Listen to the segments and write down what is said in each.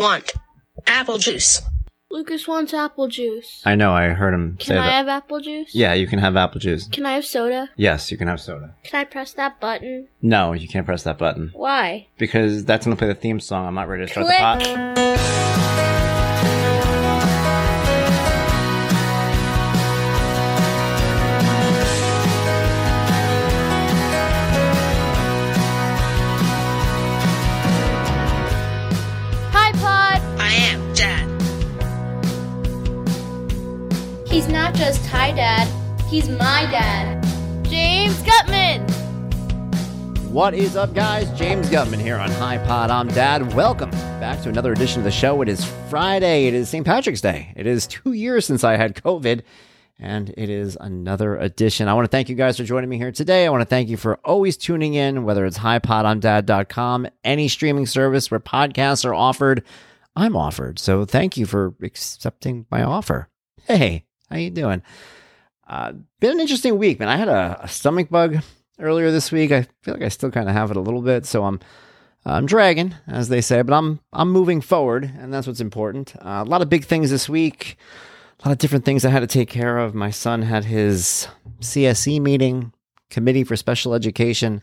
want apple juice. Lucas wants apple juice. I know. I heard him Can say I that. have apple juice? yeah, you can have apple juice. Can I have soda? Yes, you can have soda. Can I press that button? No, you can't press that button Why? because that's gonna play the theme song. I'm not ready to start Click. the pot. What is up, guys? James Guttman here on Hi Pod. I'm Dad. Welcome back to another edition of the show. It is Friday. It is St. Patrick's Day. It is two years since I had COVID, and it is another edition. I want to thank you guys for joining me here today. I want to thank you for always tuning in, whether it's highpodondad.com, any streaming service where podcasts are offered. I'm offered. So thank you for accepting my offer. Hey, how you doing? Uh, been an interesting week, man. I had a, a stomach bug earlier this week. I feel like I still kind of have it a little bit, so I'm I'm dragging, as they say, but I'm I'm moving forward, and that's what's important. Uh, a lot of big things this week, a lot of different things I had to take care of. My son had his CSE meeting, Committee for Special Education.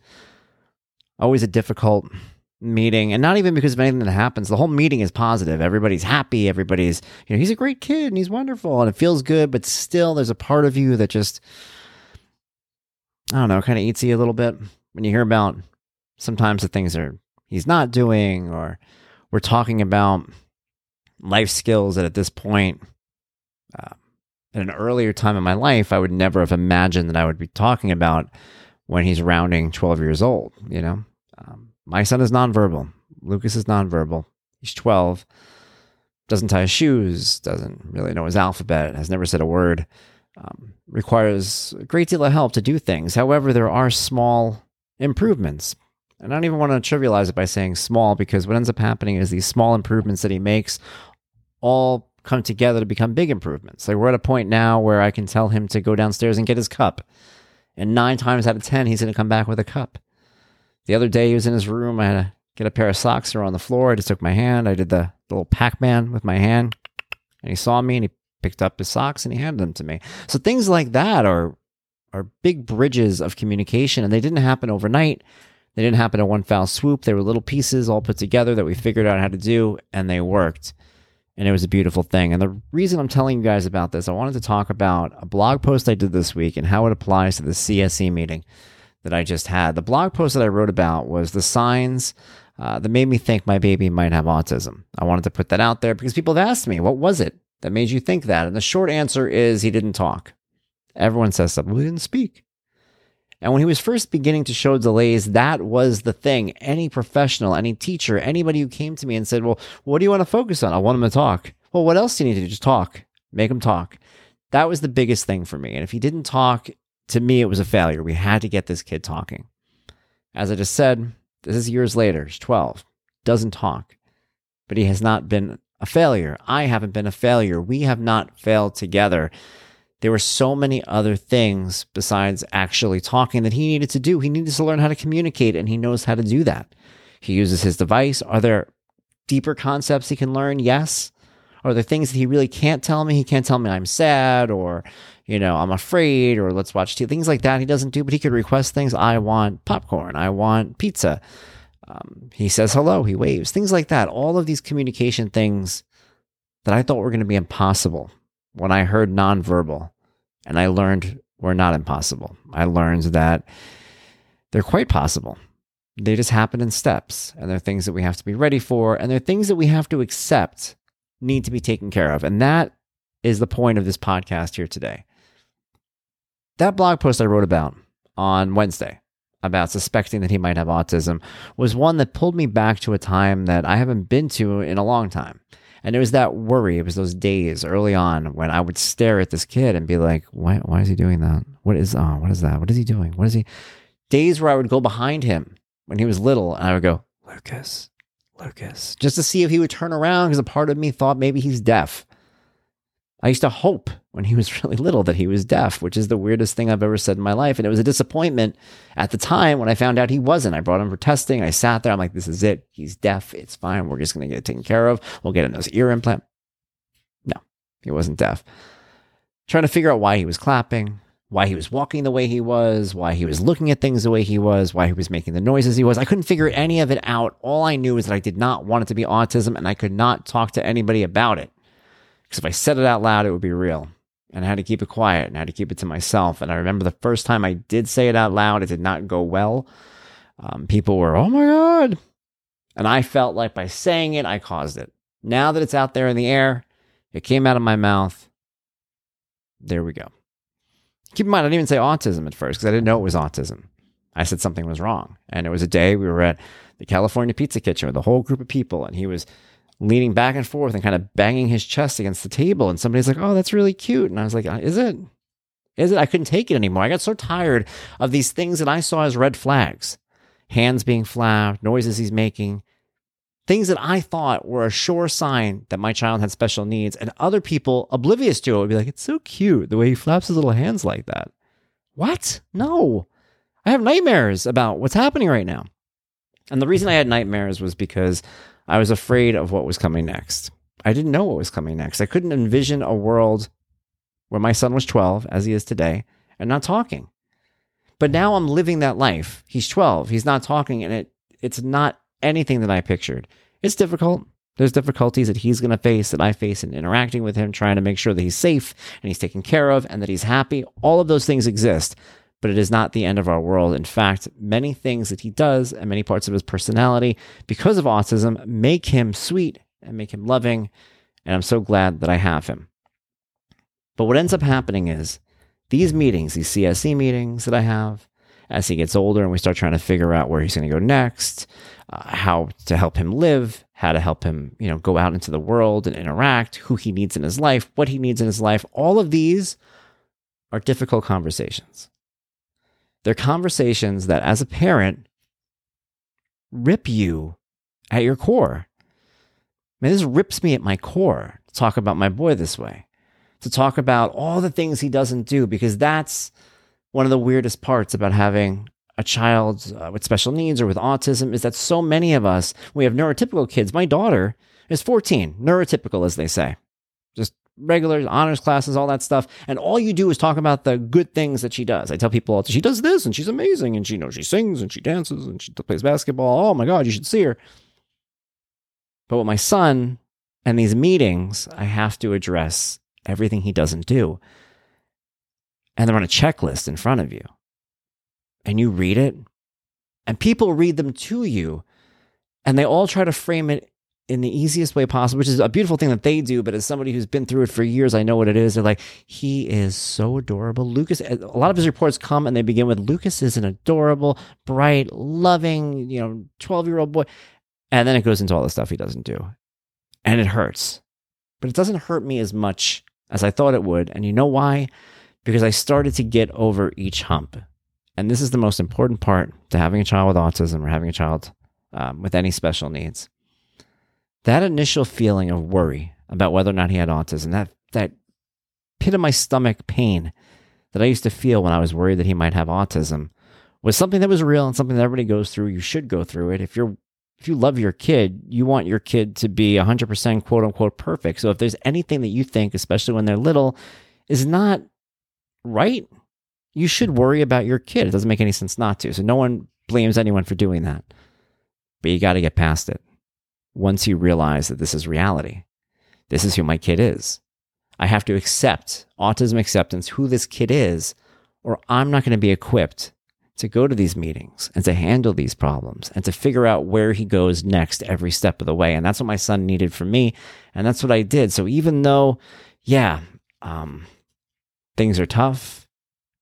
Always a difficult meeting, and not even because of anything that happens. The whole meeting is positive. Everybody's happy. Everybody's you know he's a great kid and he's wonderful and it feels good, but still there's a part of you that just I don't know, kind of eats you a little bit when you hear about sometimes the things that he's not doing, or we're talking about life skills that at this point, uh, at an earlier time in my life, I would never have imagined that I would be talking about when he's rounding 12 years old. You know, um, my son is nonverbal. Lucas is nonverbal. He's 12, doesn't tie his shoes, doesn't really know his alphabet, has never said a word um, requires a great deal of help to do things. However, there are small improvements. And I don't even want to trivialize it by saying small because what ends up happening is these small improvements that he makes all come together to become big improvements. Like we're at a point now where I can tell him to go downstairs and get his cup. And nine times out of 10, he's going to come back with a cup. The other day, he was in his room. I had to get a pair of socks that were on the floor. I just took my hand. I did the little Pac Man with my hand. And he saw me and he picked up his socks and he handed them to me. So things like that are are big bridges of communication and they didn't happen overnight. They didn't happen in one foul swoop. They were little pieces all put together that we figured out how to do and they worked. And it was a beautiful thing. And the reason I'm telling you guys about this, I wanted to talk about a blog post I did this week and how it applies to the CSE meeting that I just had. The blog post that I wrote about was the signs uh, that made me think my baby might have autism. I wanted to put that out there because people have asked me, what was it that made you think that? And the short answer is he didn't talk. Everyone says something. Well, he didn't speak. And when he was first beginning to show delays, that was the thing. Any professional, any teacher, anybody who came to me and said, Well, what do you want to focus on? I want him to talk. Well, what else do you need to do? Just talk. Make him talk. That was the biggest thing for me. And if he didn't talk, to me, it was a failure. We had to get this kid talking. As I just said, this is years later. He's 12, doesn't talk, but he has not been a failure. I haven't been a failure. We have not failed together. There were so many other things besides actually talking that he needed to do. He needed to learn how to communicate, and he knows how to do that. He uses his device. Are there deeper concepts he can learn? Yes. Are there things that he really can't tell me? He can't tell me I'm sad or, you know, I'm afraid or let's watch TV. Things like that he doesn't do, but he could request things. I want popcorn. I want pizza. Um, he says hello. He waves. Things like that. All of these communication things that I thought were going to be impossible when I heard nonverbal and I learned were not impossible. I learned that they're quite possible. They just happen in steps and they're things that we have to be ready for and they're things that we have to accept need to be taken care of. And that is the point of this podcast here today. That blog post I wrote about on Wednesday about suspecting that he might have autism was one that pulled me back to a time that I haven't been to in a long time. And it was that worry. It was those days early on when I would stare at this kid and be like, why, why is he doing that? What is, oh, what is that? What is he doing? What is he? Days where I would go behind him when he was little and I would go, Lucas, Lucas, just to see if he would turn around because a part of me thought maybe he's deaf. I used to hope when he was really little that he was deaf, which is the weirdest thing I've ever said in my life. And it was a disappointment at the time when I found out he wasn't. I brought him for testing. I sat there. I'm like, this is it. He's deaf. It's fine. We're just going to get it taken care of. We'll get him those ear implant. No, he wasn't deaf. Trying to figure out why he was clapping, why he was walking the way he was, why he was looking at things the way he was, why he was making the noises he was. I couldn't figure any of it out. All I knew is that I did not want it to be autism and I could not talk to anybody about it. Because if I said it out loud, it would be real. And I had to keep it quiet and I had to keep it to myself. And I remember the first time I did say it out loud, it did not go well. Um, people were, oh my God. And I felt like by saying it, I caused it. Now that it's out there in the air, it came out of my mouth. There we go. Keep in mind, I didn't even say autism at first because I didn't know it was autism. I said something was wrong. And it was a day we were at the California Pizza Kitchen with a whole group of people, and he was leaning back and forth and kind of banging his chest against the table. And somebody's like, Oh, that's really cute. And I was like, uh, Is it? Is it? I couldn't take it anymore. I got so tired of these things that I saw as red flags hands being flapped, noises he's making, things that I thought were a sure sign that my child had special needs. And other people, oblivious to it, would be like, It's so cute the way he flaps his little hands like that. What? No. I have nightmares about what's happening right now. And the reason I had nightmares was because I was afraid of what was coming next. I didn't know what was coming next. I couldn't envision a world where my son was 12, as he is today, and not talking. But now I'm living that life. He's 12, he's not talking, and it, it's not anything that I pictured. It's difficult. There's difficulties that he's going to face that I face in interacting with him, trying to make sure that he's safe and he's taken care of and that he's happy. All of those things exist but it is not the end of our world. In fact, many things that he does and many parts of his personality, because of autism, make him sweet and make him loving. And I'm so glad that I have him. But what ends up happening is these meetings, these CSE meetings that I have, as he gets older and we start trying to figure out where he's going to go next, uh, how to help him live, how to help him, you know, go out into the world and interact, who he needs in his life, what he needs in his life. All of these are difficult conversations. They're conversations that, as a parent, rip you at your core. I mean, this rips me at my core to talk about my boy this way, to talk about all the things he doesn't do, because that's one of the weirdest parts about having a child uh, with special needs or with autism is that so many of us, we have neurotypical kids. My daughter is 14, neurotypical, as they say, regular honors classes, all that stuff. And all you do is talk about the good things that she does. I tell people she does this and she's amazing and she you know she sings and she dances and she plays basketball. Oh my God, you should see her. But with my son and these meetings, I have to address everything he doesn't do. And they're on a checklist in front of you. And you read it, and people read them to you, and they all try to frame it in the easiest way possible, which is a beautiful thing that they do. But as somebody who's been through it for years, I know what it is. They're like, he is so adorable. Lucas, a lot of his reports come and they begin with Lucas is an adorable, bright, loving, you know, 12 year old boy. And then it goes into all the stuff he doesn't do. And it hurts. But it doesn't hurt me as much as I thought it would. And you know why? Because I started to get over each hump. And this is the most important part to having a child with autism or having a child um, with any special needs that initial feeling of worry about whether or not he had autism, that that pit of my stomach pain that I used to feel when I was worried that he might have autism was something that was real and something that everybody goes through. You should go through it. If you're if you love your kid, you want your kid to be 100% quote unquote perfect. So if there's anything that you think, especially when they're little, is not right, you should worry about your kid. It doesn't make any sense not to. So no one blames anyone for doing that. But you got to get past it once you realize that this is reality. This is who my kid is. I have to accept autism acceptance, who this kid is, or I'm not going to be equipped to go to these meetings and to handle these problems and to figure out where he goes next every step of the way. And that's what my son needed from me. And that's what I did. So even though, yeah, um, things are tough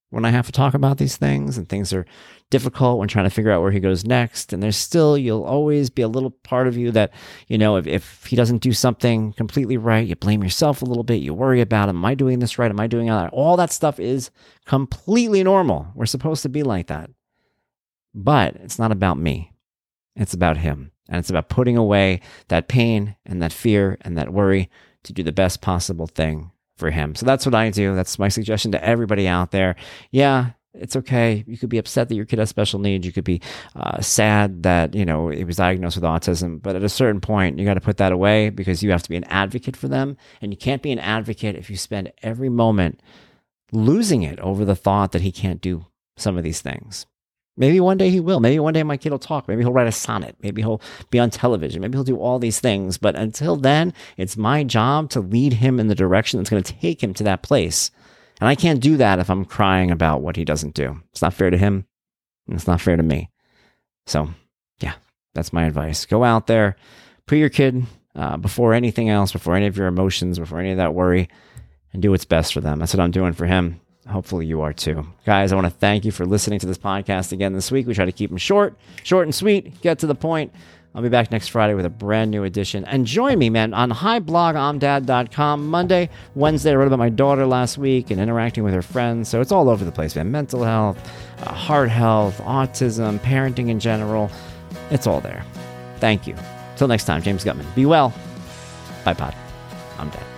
when I have to talk about these things and things are difficult when trying to figure out where he goes next. And there's still, you'll always be a little part of you that, you know, if, if he doesn't do something completely right, you blame yourself a little bit. You worry about, am I doing this right? Am I doing that? All that stuff is completely normal. We're supposed to be like that. But it's not about me, it's about him. And it's about putting away that pain and that fear and that worry to do the best possible thing for him. So that's what I do. That's my suggestion to everybody out there. Yeah, it's okay. You could be upset that your kid has special needs. You could be uh, sad that you know he was diagnosed with autism. But at a certain point, you got to put that away because you have to be an advocate for them, and you can't be an advocate if you spend every moment losing it over the thought that he can't do some of these things. Maybe one day he will. Maybe one day my kid will talk. Maybe he'll write a sonnet. Maybe he'll be on television. Maybe he'll do all these things. But until then, it's my job to lead him in the direction that's going to take him to that place. And I can't do that if I'm crying about what he doesn't do. It's not fair to him. And it's not fair to me. So, yeah, that's my advice. Go out there, put your kid uh, before anything else, before any of your emotions, before any of that worry, and do what's best for them. That's what I'm doing for him. Hopefully, you are too. Guys, I want to thank you for listening to this podcast again this week. We try to keep them short, short and sweet, get to the point. I'll be back next Friday with a brand new edition. And join me, man, on hiblogimdad.com. Monday, Wednesday, I wrote about my daughter last week and interacting with her friends. So it's all over the place, man. Mental health, uh, heart health, autism, parenting in general. It's all there. Thank you. Till next time, James Guttman. Be well. Bye, Pod. I'm Dad.